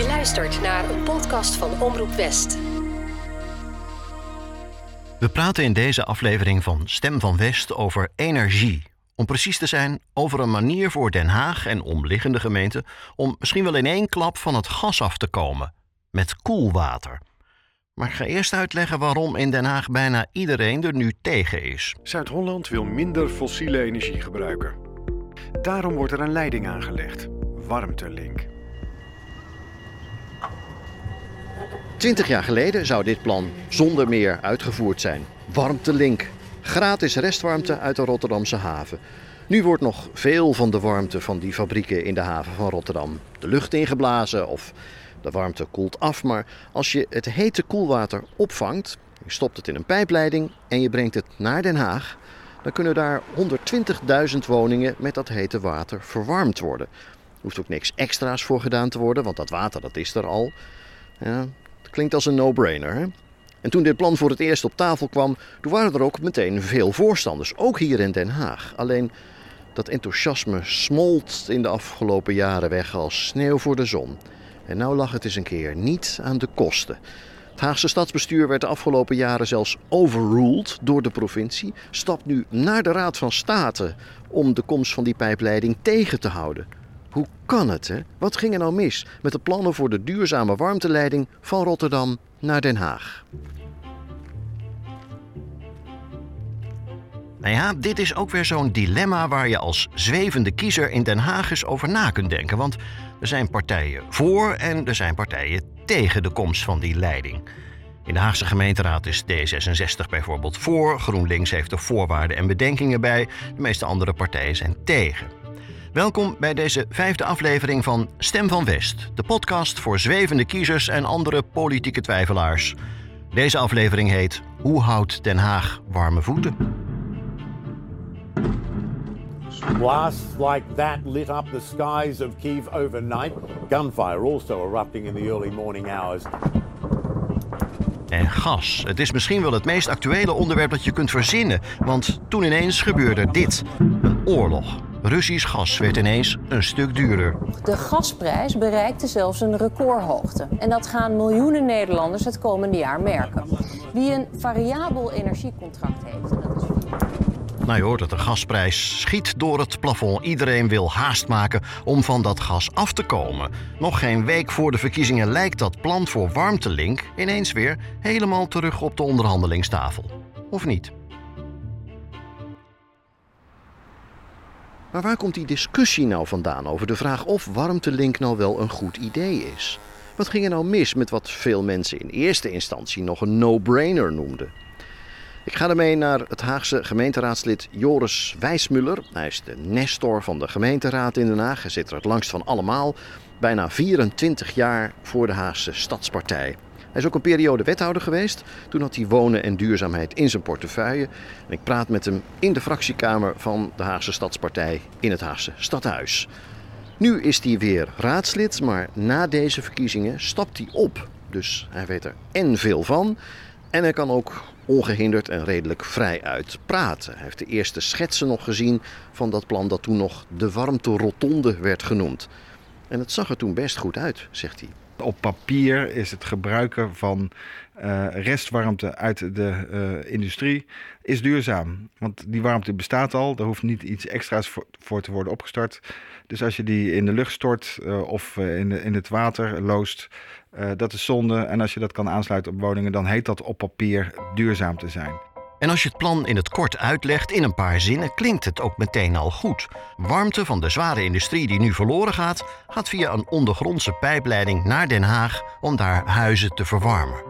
Je luistert naar een podcast van Omroep West. We praten in deze aflevering van Stem van West over energie. Om precies te zijn, over een manier voor Den Haag en omliggende gemeenten om misschien wel in één klap van het gas af te komen. Met koelwater. Maar ik ga eerst uitleggen waarom in Den Haag bijna iedereen er nu tegen is. Zuid-Holland wil minder fossiele energie gebruiken. Daarom wordt er een leiding aangelegd. Warmtelink. Twintig jaar geleden zou dit plan zonder meer uitgevoerd zijn. Warmtelink. Gratis restwarmte uit de Rotterdamse haven. Nu wordt nog veel van de warmte van die fabrieken in de haven van Rotterdam de lucht ingeblazen of de warmte koelt af. Maar als je het hete koelwater opvangt, je stopt het in een pijpleiding en je brengt het naar Den Haag, dan kunnen daar 120.000 woningen met dat hete water verwarmd worden. Er hoeft ook niks extra's voor gedaan te worden, want dat water dat is er al. Ja, klinkt als een no-brainer. En toen dit plan voor het eerst op tafel kwam, toen waren er ook meteen veel voorstanders, ook hier in Den Haag. Alleen dat enthousiasme smolt in de afgelopen jaren weg als sneeuw voor de zon. En nou lag het eens een keer niet aan de kosten. Het Haagse stadsbestuur werd de afgelopen jaren zelfs overruled door de provincie, stapt nu naar de Raad van State om de komst van die pijpleiding tegen te houden. Hoe kan het, hè? Wat ging er nou mis met de plannen voor de duurzame warmteleiding van Rotterdam naar Den Haag? Nou ja, dit is ook weer zo'n dilemma waar je als zwevende kiezer in Den Haag eens over na kunt denken. Want er zijn partijen voor en er zijn partijen tegen de komst van die leiding. In de Haagse gemeenteraad is D66 bijvoorbeeld voor. GroenLinks heeft er voorwaarden en bedenkingen bij. De meeste andere partijen zijn tegen. Welkom bij deze vijfde aflevering van Stem van West, de podcast voor zwevende kiezers en andere politieke twijfelaars. Deze aflevering heet Hoe houdt Den Haag warme voeten? Blasts like that lit up the skies of Kiev overnight. Gunfire also erupting in the early morning hours. En gas. Het is misschien wel het meest actuele onderwerp dat je kunt verzinnen. Want toen ineens gebeurde dit: een oorlog. Russisch gas werd ineens een stuk duurder. De gasprijs bereikte zelfs een recordhoogte. En dat gaan miljoenen Nederlanders het komende jaar merken. Wie een variabel energiecontract heeft, dat is Nou, je hoort dat de gasprijs schiet door het plafond. Iedereen wil haast maken om van dat gas af te komen. Nog geen week voor de verkiezingen lijkt dat plan voor Warmtelink ineens weer helemaal terug op de onderhandelingstafel. Of niet? Maar waar komt die discussie nou vandaan over de vraag of Warmtelink nou wel een goed idee is? Wat ging er nou mis met wat veel mensen in eerste instantie nog een no-brainer noemden? Ik ga ermee naar het Haagse gemeenteraadslid Joris Wijsmuller. Hij is de nestor van de gemeenteraad in Den Haag. Hij zit er het langst van allemaal. Bijna 24 jaar voor de Haagse Stadspartij. Hij is ook een periode wethouder geweest. Toen had hij wonen en duurzaamheid in zijn portefeuille. En ik praat met hem in de fractiekamer van de Haagse Stadspartij in het Haagse Stadhuis. Nu is hij weer raadslid, maar na deze verkiezingen stapt hij op. Dus hij weet er en veel van. En hij kan ook ongehinderd en redelijk vrij uit praten. Hij heeft de eerste schetsen nog gezien van dat plan dat toen nog de warmte rotonde werd genoemd. En het zag er toen best goed uit, zegt hij. Op papier is het gebruiken van uh, restwarmte uit de uh, industrie is duurzaam. Want die warmte bestaat al, daar hoeft niet iets extra's voor, voor te worden opgestart. Dus als je die in de lucht stort uh, of in, in het water loost, dat is zonde. En als je dat kan aansluiten op woningen, dan heet dat op papier duurzaam te zijn. En als je het plan in het kort uitlegt in een paar zinnen, klinkt het ook meteen al goed. Warmte van de zware industrie die nu verloren gaat, gaat via een ondergrondse pijpleiding naar Den Haag om daar huizen te verwarmen.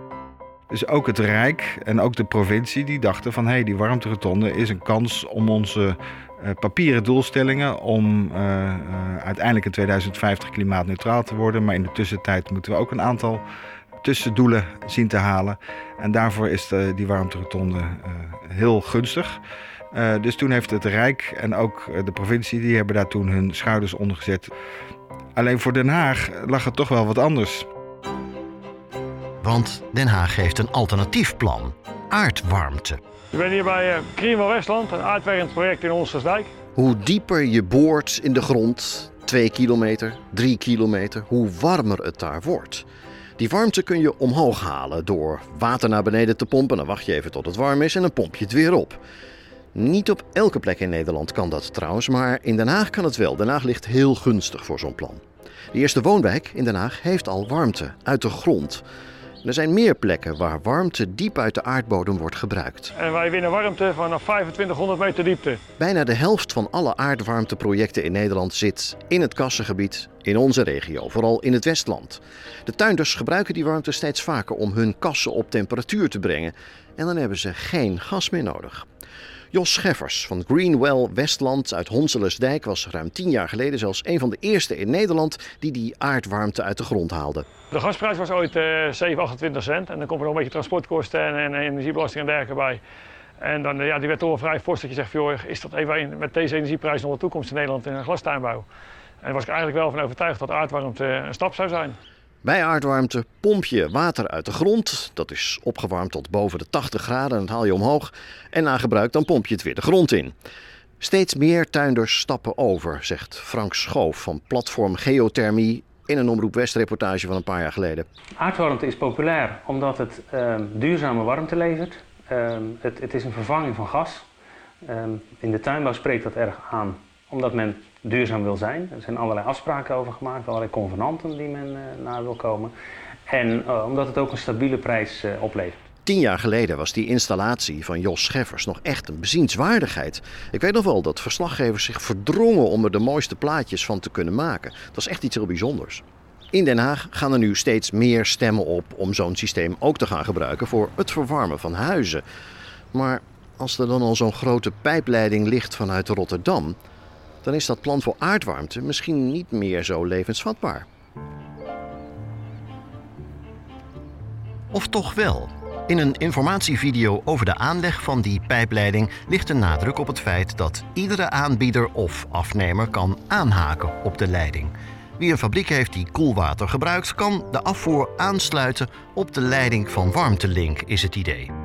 Dus ook het Rijk en ook de provincie die dachten van hé, hey, die warmterotonde is een kans om onze uh, papieren doelstellingen om uh, uh, uiteindelijk in 2050 klimaatneutraal te worden. Maar in de tussentijd moeten we ook een aantal tussendoelen zien te halen. En daarvoor is de, die warmterotonde uh, heel gunstig. Uh, dus toen heeft het Rijk en ook de provincie, die hebben daar toen hun schouders onder gezet. Alleen voor Den Haag lag het toch wel wat anders. Want Den Haag heeft een alternatief plan. Aardwarmte. Ik ben hier bij uh, Westland, een aardwerkend project in Onstersdijk. Hoe dieper je boort in de grond, 2 kilometer, 3 kilometer, hoe warmer het daar wordt. Die warmte kun je omhoog halen door water naar beneden te pompen. Dan wacht je even tot het warm is en dan pomp je het weer op. Niet op elke plek in Nederland kan dat trouwens, maar in Den Haag kan het wel. Den Haag ligt heel gunstig voor zo'n plan. De eerste woonwijk in Den Haag heeft al warmte uit de grond. Er zijn meer plekken waar warmte diep uit de aardbodem wordt gebruikt. En wij winnen warmte vanaf 2500 meter diepte. Bijna de helft van alle aardwarmteprojecten in Nederland zit in het kassengebied in onze regio, vooral in het Westland. De tuinders gebruiken die warmte steeds vaker om hun kassen op temperatuur te brengen en dan hebben ze geen gas meer nodig. Jos Scheffers van Greenwell Westland uit Honselesdijk was ruim tien jaar geleden zelfs een van de eerste in Nederland die die aardwarmte uit de grond haalde. De gasprijs was ooit uh, 7, 28 cent en dan komt er nog een beetje transportkosten en, en energiebelasting en dergelijke bij. En dan, ja, die werd toch wel vrij fors dat je zegt, is dat even met deze energieprijs nog de toekomst in Nederland in een glastuinbouw? En daar was ik eigenlijk wel van overtuigd dat aardwarmte een stap zou zijn. Bij aardwarmte pomp je water uit de grond. Dat is opgewarmd tot boven de 80 graden en dat haal je omhoog. En na gebruik dan pomp je het weer de grond in. Steeds meer tuinders stappen over, zegt Frank Schoof van platform Geothermie in een Omroep West reportage van een paar jaar geleden. Aardwarmte is populair omdat het uh, duurzame warmte levert. Uh, het, het, is een vervanging van gas. Uh, in de tuinbouw spreekt dat erg aan omdat men duurzaam wil zijn. Er zijn allerlei afspraken over gemaakt, allerlei convenanten die men uh, naar wil komen. En uh, omdat het ook een stabiele prijs uh, oplevert. Tien jaar geleden was die installatie van Jos Scheffers nog echt een bezienswaardigheid. Ik weet nog wel dat verslaggevers zich verdrongen om er de mooiste plaatjes van te kunnen maken. Dat was echt iets heel bijzonders. In Den Haag gaan er nu steeds meer stemmen op om zo'n systeem ook te gaan gebruiken voor het verwarmen van huizen. Maar als er dan al zo'n grote pijpleiding ligt vanuit Rotterdam, dan is dat plan voor aardwarmte misschien niet meer zo levensvatbaar. Of toch wel? In een informatievideo over de aanleg van die pijpleiding ligt de nadruk op het feit dat iedere aanbieder of afnemer kan aanhaken op de leiding. Wie een fabriek heeft die koelwater gebruikt, kan de afvoer aansluiten op de leiding van Warmtelink, is het idee.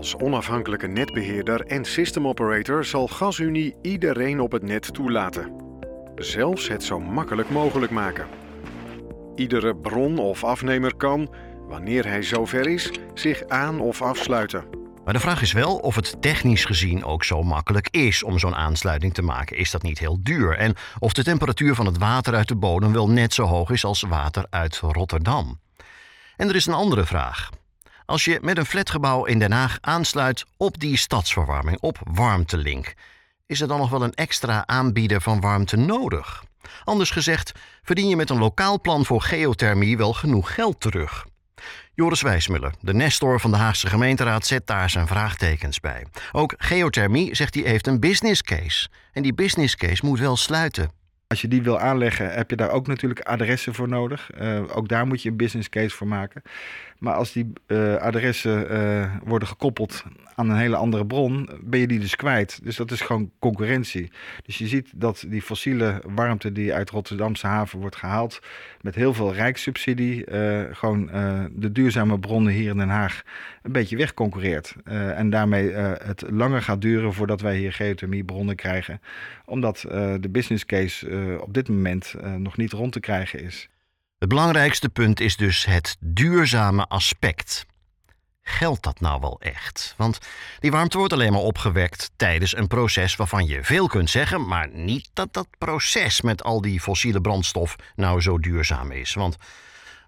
Als onafhankelijke netbeheerder en system operator zal GasUnie iedereen op het net toelaten. Zelfs het zo makkelijk mogelijk maken. Iedere bron of afnemer kan, wanneer hij zover is, zich aan- of afsluiten. Maar de vraag is wel of het technisch gezien ook zo makkelijk is om zo'n aansluiting te maken. Is dat niet heel duur? En of de temperatuur van het water uit de bodem wel net zo hoog is als water uit Rotterdam? En er is een andere vraag. Als je met een flatgebouw in Den Haag aansluit op die stadsverwarming, op Warmtelink, is er dan nog wel een extra aanbieder van warmte nodig? Anders gezegd, verdien je met een lokaal plan voor geothermie wel genoeg geld terug? Joris Wijsmuller, de nestor van de Haagse gemeenteraad, zet daar zijn vraagtekens bij. Ook geothermie, zegt hij, heeft een business case. En die business case moet wel sluiten. Als je die wil aanleggen, heb je daar ook natuurlijk adressen voor nodig. Uh, ook daar moet je een business case voor maken. Maar als die uh, adressen uh, worden gekoppeld aan een hele andere bron, ben je die dus kwijt. Dus dat is gewoon concurrentie. Dus je ziet dat die fossiele warmte die uit Rotterdamse haven wordt gehaald, met heel veel rijkssubsidie, gewoon de duurzame bronnen hier in Den Haag een beetje wegconcurreert. en daarmee het langer gaat duren voordat wij hier geothermiebronnen krijgen. Omdat de business case op dit moment nog niet rond te krijgen is. Het belangrijkste punt is dus het duurzame aspect. Geldt dat nou wel echt? Want die warmte wordt alleen maar opgewekt tijdens een proces waarvan je veel kunt zeggen, maar niet dat dat proces met al die fossiele brandstof nou zo duurzaam is. Want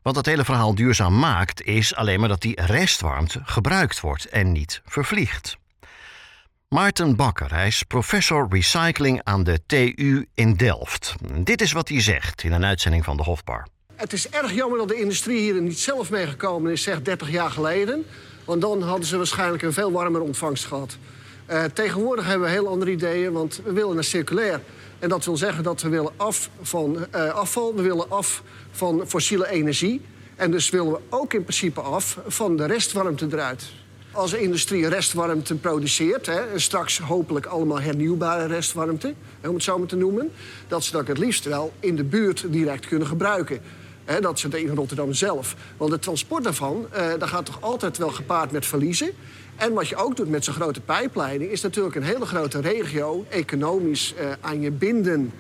wat dat hele verhaal duurzaam maakt, is alleen maar dat die restwarmte gebruikt wordt en niet vervliegt. Maarten Bakker, hij is professor recycling aan de TU in Delft. Dit is wat hij zegt in een uitzending van de Hofbar. Het is erg jammer dat de industrie hier niet zelf meegekomen is, zeg 30 jaar geleden. Want dan hadden ze waarschijnlijk een veel warmer ontvangst gehad. Uh, tegenwoordig hebben we heel andere ideeën, want we willen naar circulair. En dat wil zeggen dat we willen af van uh, afval, we willen af van fossiele energie. En dus willen we ook in principe af van de restwarmte eruit. Als de industrie restwarmte produceert, hè, straks hopelijk allemaal hernieuwbare restwarmte, om het zo maar te noemen, dat ze dat het liefst wel in de buurt direct kunnen gebruiken. Dat ze in Rotterdam zelf. Want het transport daarvan, uh, gaat toch altijd wel gepaard met verliezen. En wat je ook doet met zo'n grote pijpleiding... is natuurlijk een hele grote regio economisch uh, aan je binden.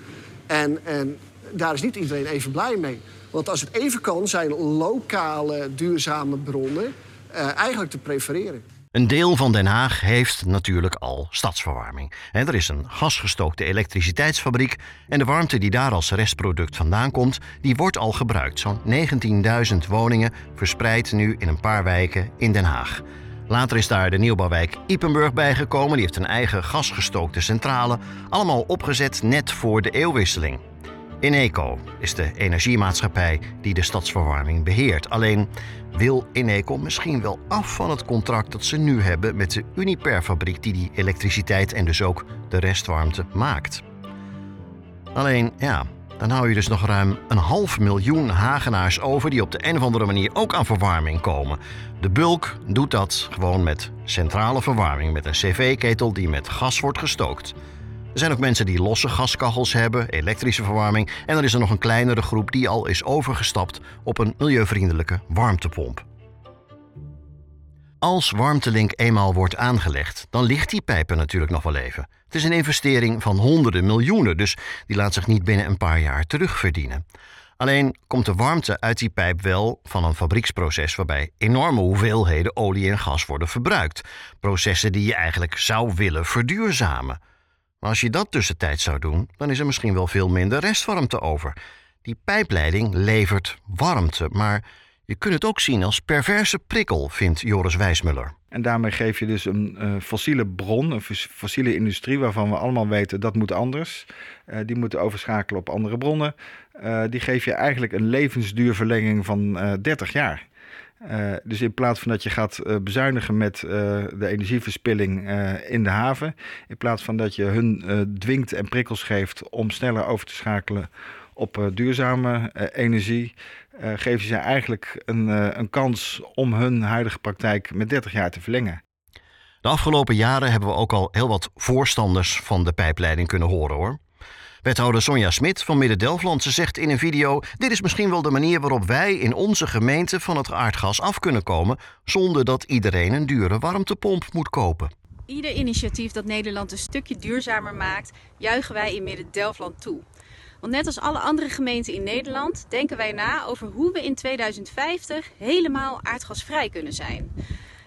En, en daar is niet iedereen even blij mee. Want als het even kan, zijn lokale duurzame bronnen uh, eigenlijk te prefereren. Een deel van Den Haag heeft natuurlijk al stadsverwarming. er is een gasgestookte elektriciteitsfabriek en de warmte die daar als restproduct vandaan komt, die wordt al gebruikt. Zo'n 19.000 woningen verspreid nu in een paar wijken in Den Haag. Later is daar de nieuwbouwwijk Ipenburg bijgekomen. Die heeft een eigen gasgestookte centrale, allemaal opgezet net voor de eeuwwisseling. Ineco is de energiemaatschappij die de stadsverwarming beheert. Alleen wil Ineco misschien wel af van het contract dat ze nu hebben met de Uniper-fabriek die die elektriciteit en dus ook de restwarmte maakt. Alleen ja, dan hou je dus nog ruim een half miljoen Hagenaars over die op de een of andere manier ook aan verwarming komen. De bulk doet dat gewoon met centrale verwarming, met een cv-ketel die met gas wordt gestookt. Er zijn ook mensen die losse gaskachels hebben, elektrische verwarming. En er is er nog een kleinere groep die al is overgestapt op een milieuvriendelijke warmtepomp. Als Warmtelink eenmaal wordt aangelegd, dan ligt die pijpen natuurlijk nog wel even. Het is een investering van honderden miljoenen, dus die laat zich niet binnen een paar jaar terugverdienen. Alleen komt de warmte uit die pijp wel van een fabrieksproces waarbij enorme hoeveelheden olie en gas worden verbruikt. Processen die je eigenlijk zou willen verduurzamen. Maar als je dat tussentijds zou doen, dan is er misschien wel veel minder restwarmte over. Die pijpleiding levert warmte, maar je kunt het ook zien als perverse prikkel, vindt Joris Wijsmuller. En daarmee geef je dus een uh, fossiele bron, een fossiele industrie waarvan we allemaal weten dat moet anders. Uh, die moeten overschakelen op andere bronnen. Uh, die geef je eigenlijk een levensduurverlenging van 30 jaar. Uh, dus in plaats van dat je gaat uh, bezuinigen met uh, de energieverspilling in de haven, in plaats van dat je hun dwingt en prikkels geeft om sneller over te schakelen op duurzame energie, geef je ze eigenlijk een, een kans om hun huidige praktijk met 30 jaar te verlengen. De afgelopen jaren hebben we ook al heel wat voorstanders van de pijpleiding kunnen horen hoor. Wethouder Sonja Smit van Midden-Delfland zegt in een video: Dit is misschien wel de manier waarop wij in onze gemeente van het aardgas af kunnen komen, zonder dat iedereen een dure warmtepomp moet kopen. Ieder initiatief dat Nederland een stukje duurzamer maakt, juichen wij in Midden-Delfland toe. Want net als alle andere gemeenten in Nederland denken wij na over hoe we in 2050 helemaal aardgasvrij kunnen zijn.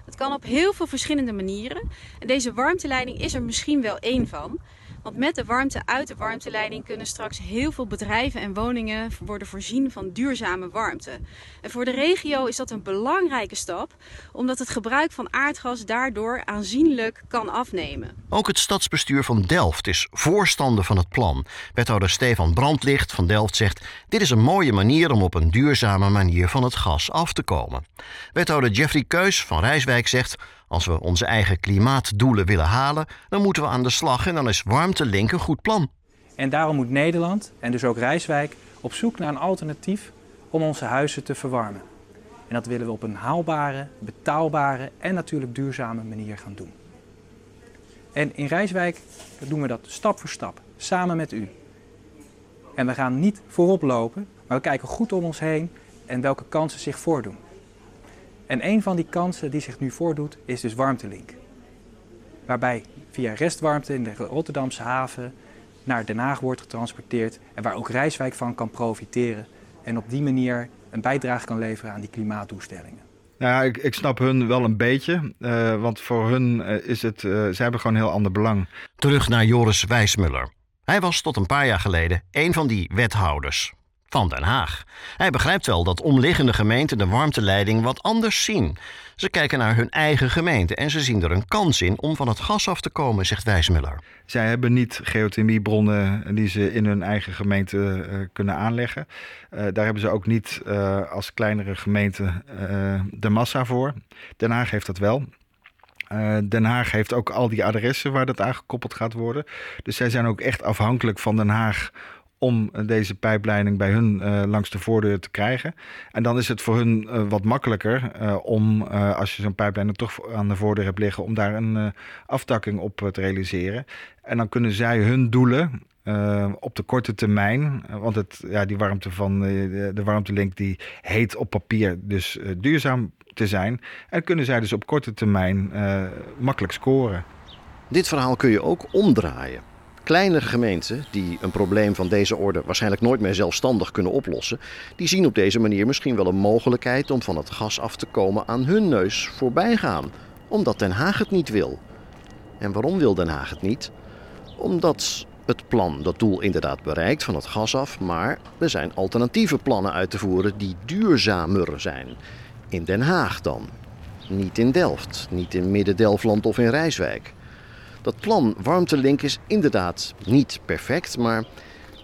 Dat kan op heel veel verschillende manieren en deze warmteleiding is er misschien wel één van. Want met de warmte uit de warmteleiding kunnen straks heel veel bedrijven en woningen worden voorzien van duurzame warmte. En voor de regio is dat een belangrijke stap, omdat het gebruik van aardgas daardoor aanzienlijk kan afnemen. Ook het stadsbestuur van Delft is voorstander van het plan. Wethouder Stefan Brandlicht van Delft zegt: Dit is een mooie manier om op een duurzame manier van het gas af te komen. Wethouder Jeffrey Keus van Rijswijk zegt: als we onze eigen klimaatdoelen willen halen, dan moeten we aan de slag en dan is warmtelink een goed plan. En daarom moet Nederland, en dus ook Rijswijk, op zoek naar een alternatief om onze huizen te verwarmen. En dat willen we op een haalbare, betaalbare en natuurlijk duurzame manier gaan doen. En in Rijswijk doen we dat stap voor stap, samen met u. En we gaan niet voorop lopen, maar we kijken goed om ons heen en welke kansen zich voordoen. En een van die kansen die zich nu voordoet is dus warmtelink. Waarbij via restwarmte in de Rotterdamse haven naar Den Haag wordt getransporteerd en waar ook Rijswijk van kan profiteren en op die manier een bijdrage kan leveren aan die klimaatdoelstellingen. Nou ja, ik, ik snap hun wel een beetje, uh, want voor hun uh, is het, uh, ze hebben gewoon een heel ander belang. Terug naar Joris Wijsmuller. Hij was tot een paar jaar geleden een van die wethouders van Den Haag. Hij begrijpt wel dat omliggende gemeenten de warmteleiding wat anders zien. Ze kijken naar hun eigen gemeente en ze zien er een kans in om van het gas af te komen, zegt Wijsmuller. Zij hebben niet geothermiebronnen die ze in hun eigen gemeente uh, kunnen aanleggen. Uh, daar hebben ze ook niet uh, als kleinere gemeente de massa voor. Den Haag heeft dat wel. Den Haag heeft ook al die adressen waar dat aangekoppeld gaat worden. Dus zij zijn ook echt afhankelijk van Den Haag om deze pijpleiding bij hun uh, langs de voordeur te krijgen. En dan is het voor hun uh, wat makkelijker om, als je zo'n pijpleiding toch aan de voordeur hebt liggen, om daar een aftakking op te realiseren. En dan kunnen zij hun doelen op de korte termijn. want het, ja, die warmte van de, de warmtelink die heet op papier dus duurzaam te zijn. En kunnen zij dus op korte termijn makkelijk scoren. Dit verhaal kun je ook omdraaien. Kleine gemeenten die een probleem van deze orde waarschijnlijk nooit meer zelfstandig kunnen oplossen, die zien op deze manier misschien wel een mogelijkheid om van het gas af te komen aan hun neus voorbij gaan, omdat Den Haag het niet wil. En waarom wil Den Haag het niet? Omdat het plan dat doel inderdaad bereikt van het gas af, maar er zijn alternatieve plannen uit te voeren die duurzamer zijn. In Den Haag dan. Niet in Delft, niet in Midden-Delfland of in Rijswijk. Dat plan Warmtelink is inderdaad niet perfect, maar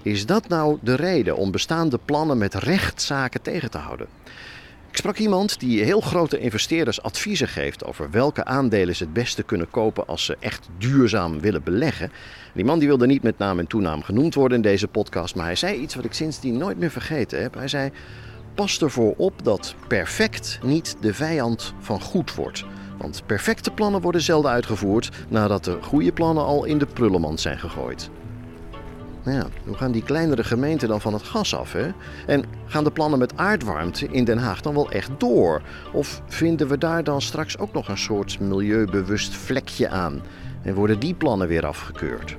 is dat nou de reden om bestaande plannen met rechtszaken tegen te houden? Ik sprak iemand die heel grote investeerders adviezen geeft over welke aandelen ze het beste kunnen kopen als ze echt duurzaam willen beleggen. Die man die wilde niet met naam en toenaam genoemd worden in deze podcast, maar hij zei iets wat ik sindsdien nooit meer vergeten heb. Hij zei: Pas ervoor op dat perfect niet de vijand van goed wordt. Want perfecte plannen worden zelden uitgevoerd nadat de goede plannen al in de prullenmand zijn gegooid. Nou ja, hoe gaan die kleinere gemeenten dan van het gas af? Hè? En gaan de plannen met aardwarmte in Den Haag dan wel echt door? Of vinden we daar dan straks ook nog een soort milieubewust vlekje aan? En worden die plannen weer afgekeurd?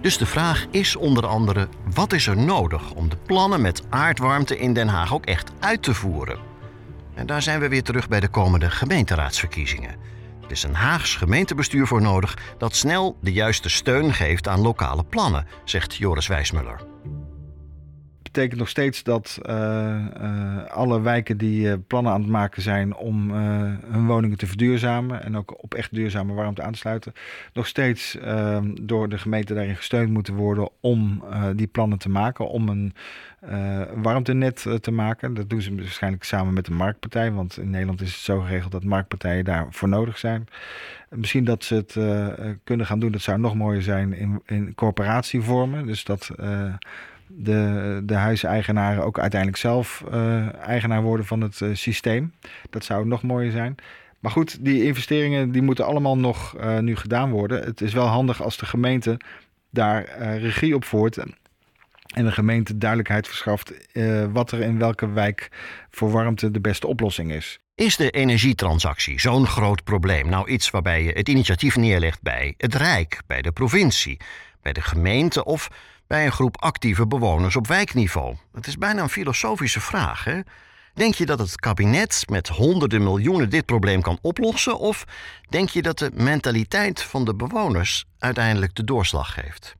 Dus de vraag is onder andere: wat is er nodig om de plannen met aardwarmte in Den Haag ook echt uit te voeren? En daar zijn we weer terug bij de komende gemeenteraadsverkiezingen. Er is een Haags gemeentebestuur voor nodig dat snel de juiste steun geeft aan lokale plannen, zegt Joris Wijsmuller betekent nog steeds dat uh, uh, alle wijken die uh, plannen aan het maken zijn om hun woningen te verduurzamen en ook op echt duurzame warmte aan te sluiten, nog steeds door de gemeente daarin gesteund moeten worden om die plannen te maken, om een warmtenet te maken. Dat doen ze waarschijnlijk samen met de marktpartij, want in Nederland is het zo geregeld dat marktpartijen daarvoor nodig zijn. Misschien dat ze het kunnen gaan doen, dat zou nog mooier zijn in, in corporatievormen. Dus dat de, de huiseigenaren ook uiteindelijk zelf uh, eigenaar worden van het uh, systeem. Dat zou nog mooier zijn. Maar goed, die investeringen die moeten allemaal nog uh, nu gedaan worden. Het is wel handig als de gemeente daar regie op voert. En de gemeente duidelijkheid verschaft wat er in welke wijk voor warmte de beste oplossing is. Is de energietransactie zo'n groot probleem? Nou, iets waarbij je het initiatief neerlegt bij het Rijk, bij de provincie, bij de gemeente of bij een groep actieve bewoners op wijkniveau? Het is bijna een filosofische vraag. Hè? Denk je dat het kabinet met honderden miljoenen dit probleem kan oplossen? Of denk je dat de mentaliteit van de bewoners uiteindelijk de doorslag geeft?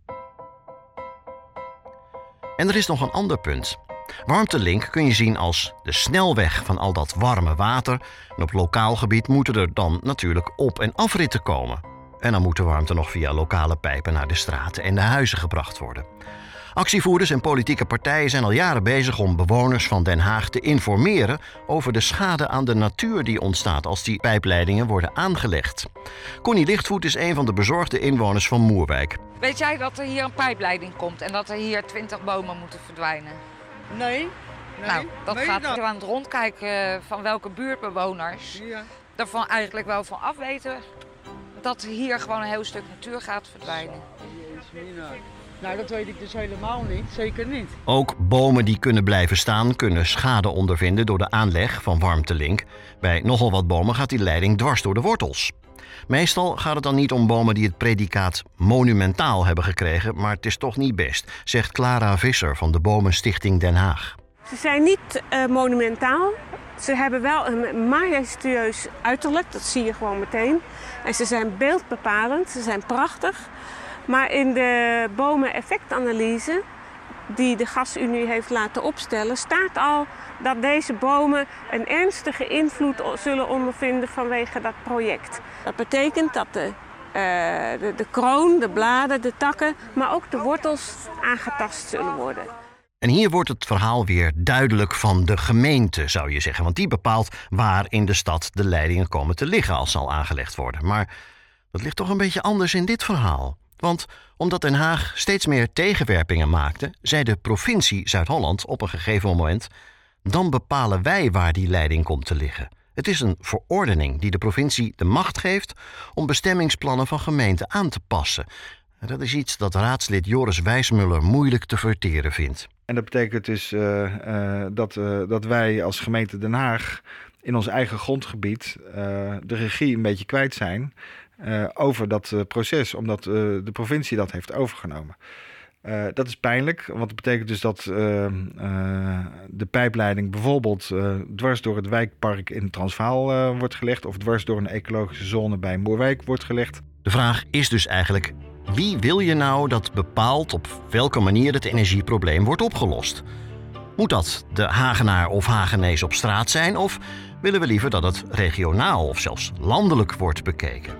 En er is nog een ander punt. Warmtelink kun je zien als de snelweg van al dat warme water. En op lokaal gebied moeten er dan natuurlijk op- en afritten komen. En dan moet de warmte nog via lokale pijpen naar de straten en de huizen gebracht worden. Actievoerders en politieke partijen zijn al jaren bezig om bewoners van Den Haag te informeren over de schade aan de natuur die ontstaat als die pijpleidingen worden aangelegd. Connie Lichtvoet is een van de bezorgde inwoners van Moerwijk. Weet jij dat er hier een pijpleiding komt en dat er hier 20 bomen moeten verdwijnen? Nee. nee. Nou, dat gaat dat? aan het rondkijken van welke buurtbewoners ja. daarvan eigenlijk wel van af weten dat hier gewoon een heel stuk natuur gaat verdwijnen. Nou, dat weet ik dus helemaal niet. Zeker niet. Ook bomen die kunnen blijven staan, kunnen schade ondervinden door de aanleg van warmtelink. Bij nogal wat bomen gaat die leiding dwars door de wortels. Meestal gaat het dan niet om bomen die het predicaat monumentaal hebben gekregen, maar het is toch niet best, zegt Clara Visser van de Bomenstichting Den Haag. Ze zijn niet uh, monumentaal, ze hebben wel een majestueus uiterlijk, dat zie je gewoon meteen. En ze zijn beeldbepalend, ze zijn prachtig. Maar in de bomen-effectanalyse die de Gasunie heeft laten opstellen, staat al dat deze bomen een ernstige invloed zullen ondervinden vanwege dat project. Dat betekent dat de, uh, de, de kroon, de bladen, de takken, maar ook de wortels aangetast zullen worden. En hier wordt het verhaal weer duidelijk van de gemeente, zou je zeggen. Want die bepaalt waar in de stad de leidingen komen te liggen als ze al aangelegd worden. Maar dat ligt toch een beetje anders in dit verhaal. Want omdat Den Haag steeds meer tegenwerpingen maakte, zei de provincie Zuid-Holland op een gegeven moment: dan bepalen wij waar die leiding komt te liggen. Het is een verordening die de provincie de macht geeft om bestemmingsplannen van gemeenten aan te passen. Dat is iets dat raadslid Joris Wijsmuller moeilijk te verteren vindt. En dat betekent dus uh, dat, uh, dat wij als gemeente Den Haag in ons eigen grondgebied de regie een beetje kwijt zijn over dat proces, omdat de provincie dat heeft overgenomen. dat is pijnlijk, want het betekent dus dat de pijpleiding bijvoorbeeld dwars door het wijkpark in Transvaal wordt gelegd, of dwars door een ecologische zone bij Moerwijk wordt gelegd. De vraag is dus eigenlijk: wie wil je nou dat bepaalt op welke manier het energieprobleem wordt opgelost? Moet dat de Hagenaar of Hagenees op straat zijn of willen we liever dat het regionaal of zelfs landelijk wordt bekeken?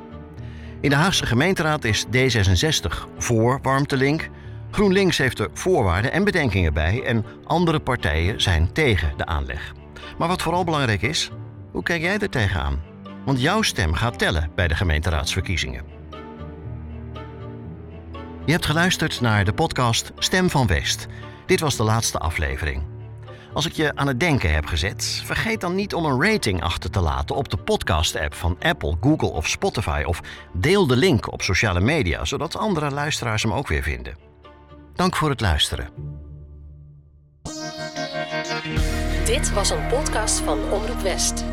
In de Haagse gemeenteraad is D66 voor warmtelink. GroenLinks heeft er voorwaarden en bedenkingen bij en andere partijen zijn tegen de aanleg. Maar wat vooral belangrijk is, hoe kijk jij er tegenaan? Want jouw stem gaat tellen bij de gemeenteraadsverkiezingen. Je hebt geluisterd naar de podcast Stem van West. Dit was de laatste aflevering. Als ik je aan het denken heb gezet, vergeet dan niet om een rating achter te laten op de podcast-app van Apple, Google of Spotify. Of deel de link op sociale media, zodat andere luisteraars hem ook weer vinden. Dank voor het luisteren. Dit was een podcast van Omroep West.